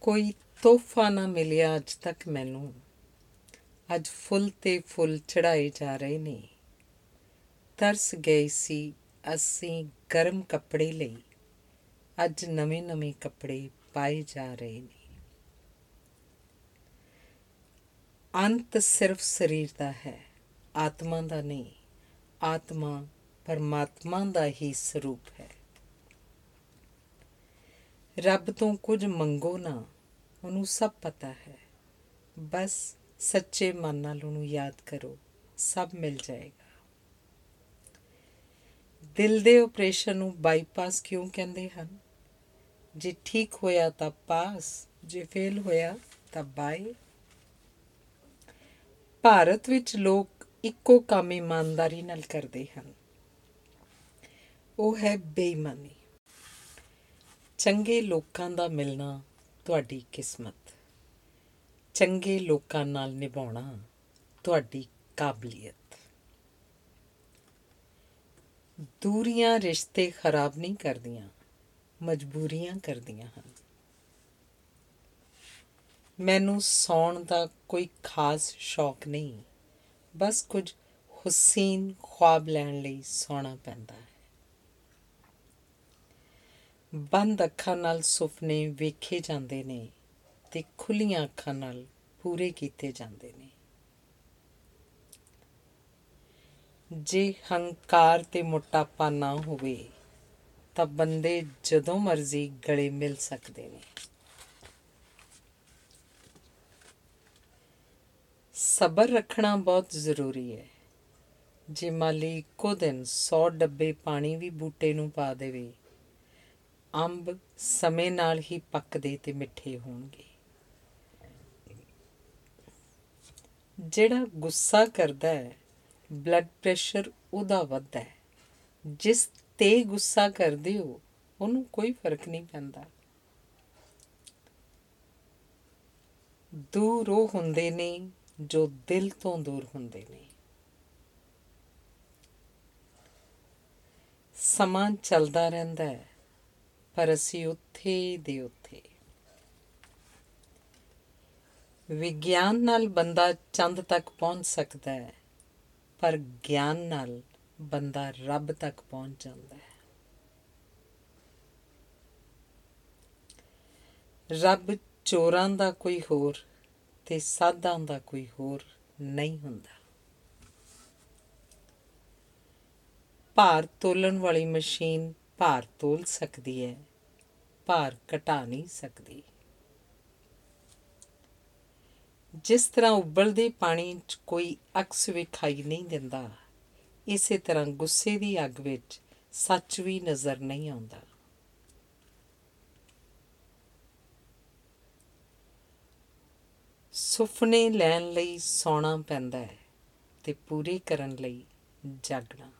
ਕੋਈ ਤੋਹਫਾ ਨਾ ਮਿਲਿਆ ਅੱਜ ਤੱਕ ਮੈਨੂੰ। ਅੱਜ ਫੁੱਲ ਤੇ ਫੁੱਲ ਚੜਾਏ ਜਾ ਰਹੇ ਨੇ। ਤਰਸ ਗਏ ਸੀ ਅਸੀਂ ਗਰਮ ਕੱਪੜੇ ਲਈ। ਅੱਜ ਨਵੇਂ ਨਵੇਂ ਕੱਪੜੇ ਪਾਏ ਜਾ ਰਹੇ ਨੇ। ਅੰਤ ਸਿਰਫ ਸਰੀਰ ਦਾ ਹੈ, ਆਤਮਾ ਦਾ ਨਹੀਂ, ਆਤਮਾ ਪਰਮਾਤਮਾ ਦਾ ਹੀ ਸਰੂਪ ਹੈ। ਰੱਬ ਤੋਂ ਕੁਝ ਮੰਗੋ ਨਾ, ਉਹਨੂੰ ਸਭ ਪਤਾ ਹੈ। ਬਸ ਸੱਚੇ ਮਨ ਨਾਲ ਉਹਨੂੰ ਯਾਦ ਕਰੋ, ਸਭ ਮਿਲ ਜਾਏਗਾ। ਦਿਲ ਦੇ ਆਪਰੇਸ਼ਨ ਨੂੰ ਬਾਈਪਾਸ ਕਿਉਂ ਕਹਿੰਦੇ ਹਨ? ਜੇ ਠੀਕ ਹੋਇਆ ਤਾਂ ਪਾਸ, ਜੇ ਫੇਲ ਹੋਇਆ ਤਾਂ ਬਾਈ ਭਾਰਤ ਵਿੱਚ ਲੋਕ ਇੱਕੋ ਕੰਮ ਇਮਾਨਦਾਰੀ ਨਾਲ ਕਰਦੇ ਹਨ। ਉਹ ਹੈ ਬੇਈਮਾਨੀ। ਚੰਗੇ ਲੋਕਾਂ ਦਾ ਮਿਲਣਾ ਤੁਹਾਡੀ ਕਿਸਮਤ। ਚੰਗੇ ਲੋਕਾਂ ਨਾਲ ਨਿਭਾਉਣਾ ਤੁਹਾਡੀ ਕਾਬਲੀਅਤ। ਦੂਰੀਆਂ ਰਿਸ਼ਤੇ ਖਰਾਬ ਨਹੀਂ ਕਰਦੀਆਂ, ਮਜਬੂਰੀਆਂ ਕਰਦੀਆਂ ਹਨ। ਮੈਨੂੰ ਸੌਣ ਦਾ ਕੋਈ ਖਾਸ ਸ਼ੌਕ ਨਹੀਂ, ਬਸ ਕੁਝ ਹੁਸੈਨ ਖੁਆਬ ਲੈਣ ਲਈ ਸੌਣਾ ਪੈਂਦਾ ਹੈ। ਬੰਦ ਅੱਖਾਂ ਨਾਲ ਸੁਪਨੇ ਵੇਖੇ ਜਾਂਦੇ ਨੇ ਤੇ ਖੁੱਲੀਆਂ ਅੱਖਾਂ ਨਾਲ ਪੂਰੇ ਕੀਤੇ ਜਾਂਦੇ ਨੇ। ਜੇ ਹੰਕਾਰ ਤੇ ਮੋਟਾਪਾ ਨਾ ਹੋਵੇ, ਤਾਂ ਬੰਦੇ ਜਦੋਂ ਮਰਜ਼ੀ ਗਲੇ ਮਿਲ ਸਕਦੇ ਨੇ। ਸਬਰ ਰੱਖਣਾ ਬਹੁਤ ਜ਼ਰੂਰੀ ਹੈ। ਜੇ ਮਾਲੀ ਇੱਕੋ ਦਿਨ 100 ਡੱਬੇ ਪਾਣੀ ਵੀ ਬੂਟੇ ਨੂੰ ਪਾ ਦੇਵੇ ਅੰਬ ਸਮੇਂ ਨਾਲ ਹੀ ਪੱਕਦੇ ਤੇ ਮਿੱਠੇ ਹੋਣਗੇ। ਜਿਹੜਾ ਗੁੱਸਾ ਕਰਦਾ ਹੈ ਬਲੱਡ ਪ੍ਰੈਸ਼ਰ ਉਹਦਾ ਵੱਧਦਾ ਹੈ। ਜਿਸ ਤੇ ਗੁੱਸਾ ਕਰਦੇ ਹੋ, ਉਹਨੂੰ ਕੋਈ ਫ਼ਰਕ ਨਹੀਂ ਪੈਂਦਾ। ਦੂਰ ਉਹ ਹੁੰਦੇ ਨੇ ਜੋ ਦਿਲ ਤੋਂ ਦੂਰ ਹੁੰਦੇ ਨੇ। ਸਮਾਂ ਚੱਲਦਾ ਰਹਿੰਦਾ ਹੈ। ਪਰ ਅਸੀਂ ਉੱਥੇ ਦੇ ਉੱਥੇ। ਵਿਗਿਆਨ ਨਾਲ ਬੰਦਾ ਚੰਦ ਤੱਕ ਪਹੁੰਚ ਸਕਦਾ ਹੈ, ਪਰ ਗਿਆਨ ਨਾਲ ਬੰਦਾ ਰੱਬ ਤੱਕ ਪਹੁੰਚ ਜਾਂਦਾ ਹੈ। ਰੱਬ ਚੋਰਾਂ ਦਾ ਕੋਈ ਹੋਰ ਤੇ ਸਾਧਾਂ ਦਾ ਕੋਈ ਹੋਰ ਨਹੀਂ ਹੁੰਦਾ। ਭਾਰ ਤੋਲਣ ਵਾਲੀ ਮਸ਼ੀਨ ਭਾਰ ਤੋਲ ਸਕਦੀ ਹੈ ਭਾਰ ਘਟਾ ਨਹੀਂ ਸਕਦੀ। ਜਿਸ ਤਰ੍ਹਾਂ ਉਬਲਦੇ ਪਾਣੀ 'ਚ ਕੋਈ ਅਕਸ ਵਿਖਾਈ ਨਹੀਂ ਦਿੰਦਾ, ਇਸੇ ਤਰ੍ਹਾਂ ਗੁੱਸੇ ਦੀ ਅੱਗ ਵਿੱਚ ਸੱਚ ਵੀ ਨਜ਼ਰ ਨਹੀਂ ਆਉਂਦਾ। ਸੁਪਨੇ ਲੈਣ ਲਈ ਸੌਣਾ ਪੈਂਦਾ ਹੈ ਤੇ ਪੂਰੇ ਕਰਨ ਲਈ ਜਾਗਣਾ।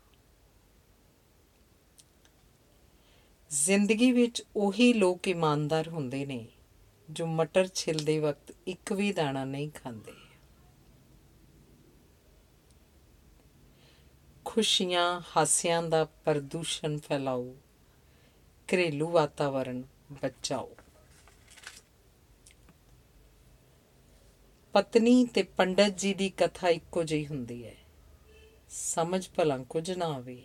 ਜ਼ਿੰਦਗੀ ਵਿੱਚ ਉਹੀ ਲੋਕ ਇਮਾਨਦਾਰ ਹੁੰਦੇ ਨੇ, ਜੋ ਮਟਰ ਛਿਲਦੇ ਵਕਤ ਇੱਕ ਵੀ ਦਾਣਾ ਨਹੀਂ ਖਾਂਦੇ। ਖੁਸ਼ੀਆਂ, ਹਾਸਿਆਂ ਦਾ ਪ੍ਰਦੂਸ਼ਣ ਫੈਲਾਓ, ਘਰੇਲੂ ਵਾਤਾਵਰਣ ਬਚਾਓ। ਪਤਨੀ ਤੇ ਪੰਡਤ ਜੀ ਦੀ ਕਥਾ ਇੱਕੋ ਜਿਹੀ ਹੁੰਦੀ ਹੈ, ਸਮਝ ਭਲਾ ਕੁਝ ਨਾ ਆਵੇ।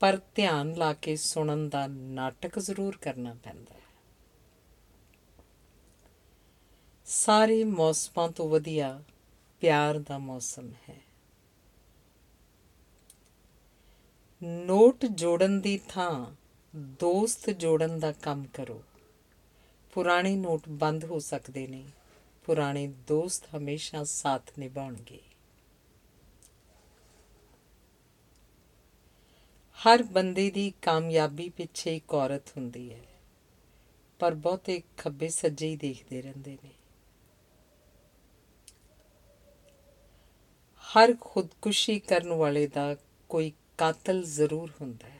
ਪਰ ਧਿਆਨ ਲਾ ਕੇ ਸੁਣਨ ਦਾ ਨਾਟਕ ਜ਼ਰੂਰ ਕਰਨਾ ਪੈਂਦਾ ਹੈ। ਸਾਰੇ ਮੌਸਮਾਂ ਤੋਂ ਵਧੀਆ ਪਿਆਰ ਦਾ ਮੌਸਮ ਹੈ। ਨੋਟ ਜੋੜਨ ਦੀ ਥਾਂ ਦੋਸਤ ਜੋੜਨ ਦਾ ਕੰਮ ਕਰੋ। ਪੁਰਾਣੇ ਨੋਟ ਬੰਦ ਹੋ ਸਕਦੇ ਨੇ। ਪੁਰਾਣੇ ਦੋਸਤ ਹਮੇਸ਼ਾ ਸਾਥ ਨਿਭਾਉਣਗੇ। ਹਰ ਬੰਦੇ ਦੀ ਕਾਮਯਾਬੀ ਪਿੱਛੇ ਇੱਕ ਔਰਤ ਹੁੰਦੀ ਹੈ, ਪਰ ਬਹੁਤੇ ਖੱਬੇ ਸੱਜੇ ਹੀ ਦੇਖਦੇ ਰਹਿੰਦੇ ਨੇ। ਹਰ ਖੁਦਕੁਸ਼ੀ ਕਰਨ ਵਾਲੇ ਦਾ ਕੋਈ ਕਾਤਲ ਜ਼ਰੂਰ ਹੁੰਦਾ ਹੈ।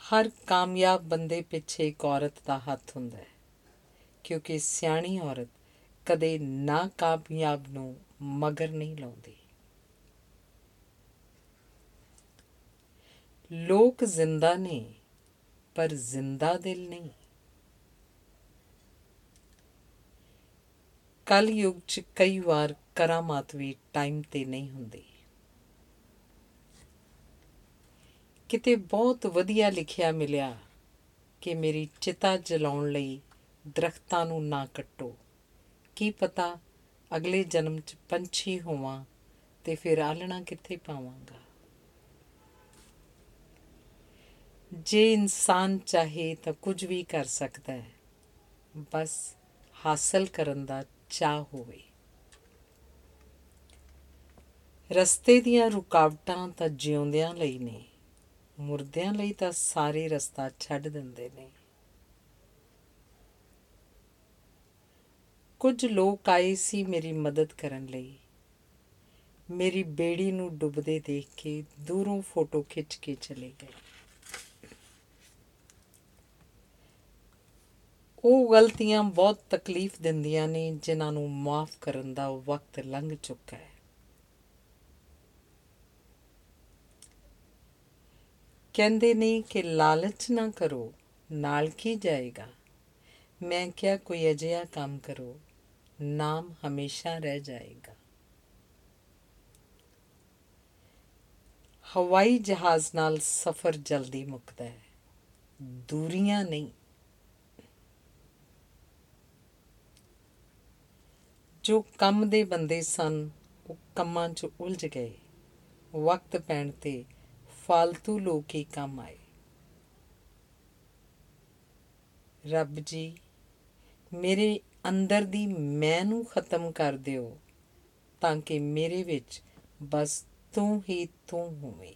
ਹਰ ਕਾਮਯਾਬ ਬੰਦੇ ਪਿੱਛੇ ਇੱਕ ਔਰਤ ਦਾ ਹੱਥ ਹੁੰਦਾ ਹੈ, ਕਿਉਂਕਿ ਸਿਆਣੀ ਔਰਤ ਕਦੇ ਨਾ ਕਾਮਯਾਬ ਨੂੰ ਮਗਰ ਨਹੀਂ ਲਾਉਂਦੀ। ਲੋਕ ਜ਼ਿੰਦਾ ਨੇ, ਪਰ ਜ਼ਿੰਦਾ ਦਿਲ ਨਹੀਂ। ਕਲ ਯੁਗ ਚ ਕਈ ਵਾਰ ਕਰਾਮਾਤ ਵੀ ਟਾਈਮ ਤੇ ਨਹੀਂ ਹੁੰਦੀ। ਕਿਤੇ ਬਹੁਤ ਵਧੀਆ ਲਿਖਿਆ ਮਿਲਿਆ ਕਿ ਮੇਰੀ ਚਿਤਾ ਜਲਾਉਣ ਲਈ ਦਰਖਤਾਂ ਨੂੰ ਨਾ ਕੱਟੋ। ਕੀ ਪਤਾ ਅਗਲੇ ਜਨਮ 'ਚ ਪੰਛੀ ਹੋਵਾਂ ਤੇ ਫਿਰ ਆਲਣਾ ਕਿੱਥੇ ਪਾਵਾਂਗਾ? ਜੇ ਇਨਸਾਨ ਚਾਹੇ ਤਾਂ ਕੁਝ ਵੀ ਕਰ ਸਕਦਾ ਹੈ, ਬਸ ਹਾਸਲ ਕਰਨ ਦਾ ਚਾਹ ਹੋਵੇ। ਰਸਤੇ ਦੀਆਂ ਰੁਕਾਵਟਾਂ ਤਾਂ ਜਿਉਂਦਿਆਂ ਲਈ ਨੇ, ਮੁਰਦਿਆਂ ਲਈ ਤਾਂ ਸਾਰੇ ਰਸਤਾ ਛੱਡ ਦਿੰਦੇ ਨੇ। ਕੁਝ ਲੋਕ ਆਏ ਸੀ ਮੇਰੀ ਮਦਦ ਕਰਨ ਲਈ। ਮੇਰੀ ਬੇੜੀ ਨੂੰ ਡੁੱਬਦੇ ਦੇਖ ਕੇ ਦੂਰੋਂ ਫੋਟੋ ਖਿੱਚ ਕੇ ਚਲੇ ਗਏ। ਉਹ ਗਲਤੀਆਂ ਬਹੁਤ ਤਕਲੀਫ ਦਿੰਦੀਆਂ ਨੇ, ਜਿਨ੍ਹਾਂ ਨੂੰ ਮਾਫ ਕਰਨ ਦਾ ਵਕਤ ਲੰਘ ਚੁੱਕਾ ਹੈ। ਕਹਿੰਦੇ ਨਹੀਂ ਕਿ ਲਾਲਚ ਨਾ ਕਰੋ, ਨਾਲ ਕੀ ਜਾਏਗਾ? ਮੈਂ ਕਿਹਾ, ਕੋਈ ਅਜਿਹਾ ਕੰਮ ਕਰੋ, ਨਾਮ ਹਮੇਸ਼ਾ ਰਹਿ ਜਾਏਗਾ। ਹਵਾਈ ਜਹਾਜ਼ ਨਾਲ ਸਫ਼ਰ ਜਲਦੀ ਮੁੱਕਦਾ ਹੈ। ਦੂਰੀਆਂ ਨਹੀਂ। ਜੋ ਕੰਮ ਦੇ ਬੰਦੇ ਸਨ, ਉਹ ਕੰਮਾਂ 'ਚ ਉਲਝ ਗਏ। ਵਕਤ ਪੈਣ ਤੇ ਫालतू ਲੋਕ ਹੀ ਕੰਮ ਆਏ। ਰੱਬ ਜੀ, ਮੇਰੇ ਅੰਦਰ ਦੀ ਮੈਂ ਨੂੰ ਖਤਮ ਕਰ ਦਿਓ, ਤਾਂ ਕਿ ਮੇਰੇ ਵਿੱਚ ਬਸ ਤੂੰ ਹੀ ਤੂੰ ਹੋਵੇਂ।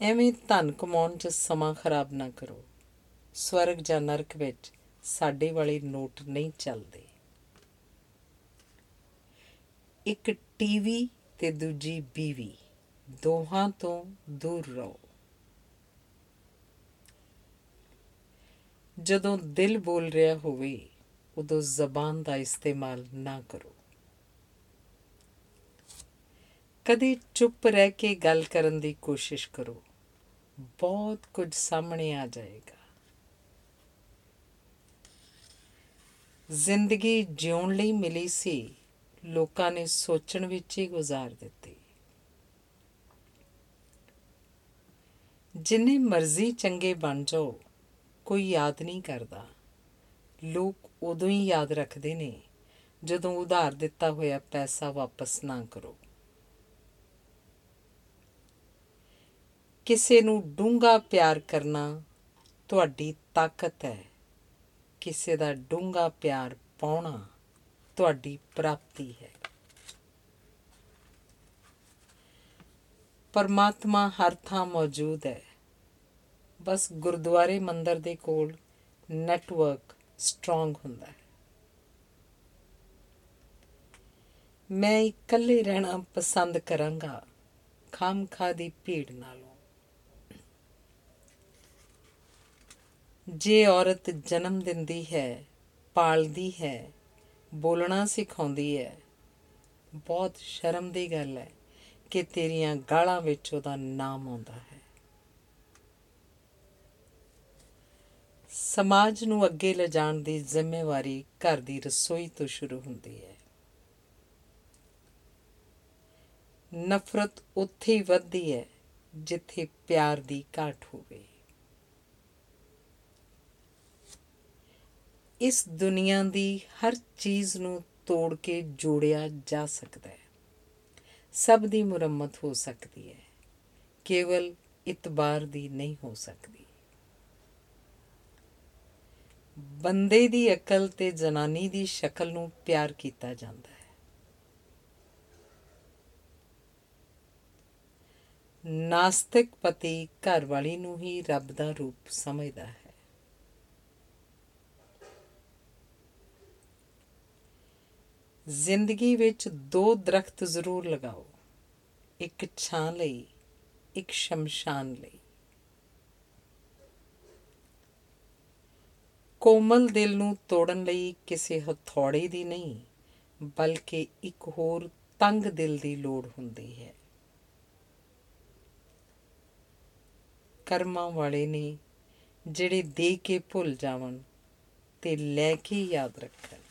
ਐਵੇਂ ਧਨ ਕਮਾਉਣ 'ਚ ਸਮਾਂ ਖਰਾਬ ਨਾ ਕਰੋ। ਸਵਰਗ ਜਾਂ ਨਰਕ ਵਿੱਚ ਸਾਡੇ ਵਾਲੇ ਨੋਟ ਨਹੀਂ ਚੱਲਦੇ। ਇੱਕ ਟੀਵੀ ਤੇ ਦੂਜੀ ਬੀਵੀ, ਦੋਹਾਂ ਤੋਂ ਦੂਰ ਰਹੋ। ਜਦੋਂ ਦਿਲ ਬੋਲ ਰਿਹਾ ਹੋਵੇ, ਉਦੋਂ ਜ਼ਬਾਨ ਦਾ ਇਸਤੇਮਾਲ ਨਾ ਕਰੋ। ਕਦੇ ਚੁੱਪ ਰਹਿ ਕੇ ਗੱਲ ਕਰਨ ਦੀ ਕੋਸ਼ਿਸ਼ ਕਰੋ। ਬਹੁਤ ਕੁਝ ਸਾਹਮਣੇ ਆ ਜਾਏਗਾ। ਜ਼ਿੰਦਗੀ ਜਿਉਣ ਲਈ ਮਿਲੀ ਸੀ, ਲੋਕਾਂ ਨੇ ਸੋਚਣ ਵਿੱਚ ਹੀ ਗੁਜ਼ਾਰ ਦਿੱਤੀ। ਜਿੰਨੇ ਮਰਜ਼ੀ ਚੰਗੇ ਬਣ ਜਾਓ, ਕੋਈ ਯਾਦ ਨਹੀਂ ਕਰਦਾ। ਲੋਕ ਉਦੋਂ ਹੀ ਯਾਦ ਰੱਖਦੇ ਨੇ, ਜਦੋਂ ਉਧਾਰ ਦਿੱਤਾ ਹੋਇਆ ਪੈਸਾ ਵਾਪਸ ਨਾ ਕਰੋ। ਕਿਸੇ ਨੂੰ ਡੂੰਗਾ ਪਿਆਰ ਕਰਨਾ ਤੁਹਾਡੀ ਤਾਕਤ ਹੈ। ਕਿਸੇ ਦਾ ਡੂੰਗਾ ਪਿਆਰ ਪਾਉਣਾ ਤੁਹਾਡੀ ਪ੍ਰਾਪਤੀ ਹੈ। ਪਰਮਾਤਮਾ ਹਰ ਥਾਂ ਮੌਜੂਦ ਹੈ। ਬਸ ਗੁਰਦੁਆਰੇ ਮੰਦਰ ਦੇ ਕੋਲ ਨੈਟਵਰਕ ਸਟਰੋਂਗ ਹੁੰਦਾ ਹੈ। ਮੈਂ ਇਕੱਲੇ ਰਹਿਣਾ ਪਸੰਦ ਕਰਾਂਗਾ। ਖਾਮਖਾ ਦੀ ਭੀੜ ਨਾਲੋਂ। ਜੇ ਔਰਤ ਜਨਮ ਦਿੰਦੀ ਹੈ, ਪਾਲਦੀ ਹੈ, ਬੋਲਣਾ ਸਿਖਾਉਂਦੀ ਹੈ, ਬਹੁਤ ਸ਼ਰਮ ਦੀ ਗੱਲ ਹੈ ਕਿ ਤੇਰੀਆਂ ਗਾਲਾਂ ਵਿੱਚ ਉਹਦਾ ਨਾਮ ਆਉਂਦਾ ਹੈ। ਸਮਾਜ ਨੂੰ ਅੱਗੇ ਲਿਜਾਣ ਦੀ ਜ਼ਿੰਮੇਵਾਰੀ ਘਰ ਦੀ ਰਸੋਈ ਤੋਂ ਸ਼ੁਰੂ ਹੁੰਦੀ ਹੈ। ਨਫ਼ਰਤ ਉੱਥੇ ਹੀ ਵੱਧਦੀ ਹੈ ਜਿੱਥੇ ਪਿਆਰ ਦੀ ਘਾਟ ਹੋਵੇ। ਇਸ ਦੁਨੀਆ ਦੀ ਹਰ ਚੀਜ਼ ਨੂੰ ਤੋੜ ਕੇ ਜੋੜਿਆ ਜਾ ਸਕਦਾ ਹੈ। ਸਭ ਦੀ ਮੁਰੰਮਤ ਹੋ ਸਕਦੀ ਹੈ। ਕੇਵਲ ਇਤਬਾਰ ਦੀ ਨਹੀਂ ਹੋ ਸਕਦੀ। ਬੰਦੇ ਦੀ ਅਕਲ ਤੇ ਜਨਾਨੀ ਦੀ ਸ਼ਕਲ ਨੂੰ ਪਿਆਰ ਕੀਤਾ ਜਾਂਦਾ ਹੈ। ਨਾਸਤਿਕ ਪਤੀ ਘਰ ਵਾਲੀ ਨੂੰ ਹੀ ਰੱਬ ਦਾ ਰੂਪ ਸਮਝਦਾ ਹੈ। ਜ਼ਿੰਦਗੀ ਵਿੱਚ ਦੋ ਦਰਖਤ ਜ਼ਰੂਰ ਲਗਾਓ। ਇੱਕ ਛਾਂ ਲਈ, ਇੱਕ ਸ਼ਮਸ਼ਾਨ ਲਈ। ਕੋਮਲ ਦਿਲ ਨੂੰ ਤੋੜਨ ਲਈ ਕਿਸੇ ਹਥੌੜੇ ਦੀ ਨਹੀਂ, ਬਲਕਿ ਇੱਕ ਹੋਰ ਤੰਗ ਦਿਲ ਦੀ ਲੋੜ ਹੁੰਦੀ ਹੈ। ਕਰਮਾਂ ਵਾਲੇ ਨੇ ਜਿਹੜੇ ਦੇ ਕੇ ਭੁੱਲ ਜਾਵਣ, ਤੇ ਲੈ ਕੇ ਯਾਦ ਰੱਖਣ।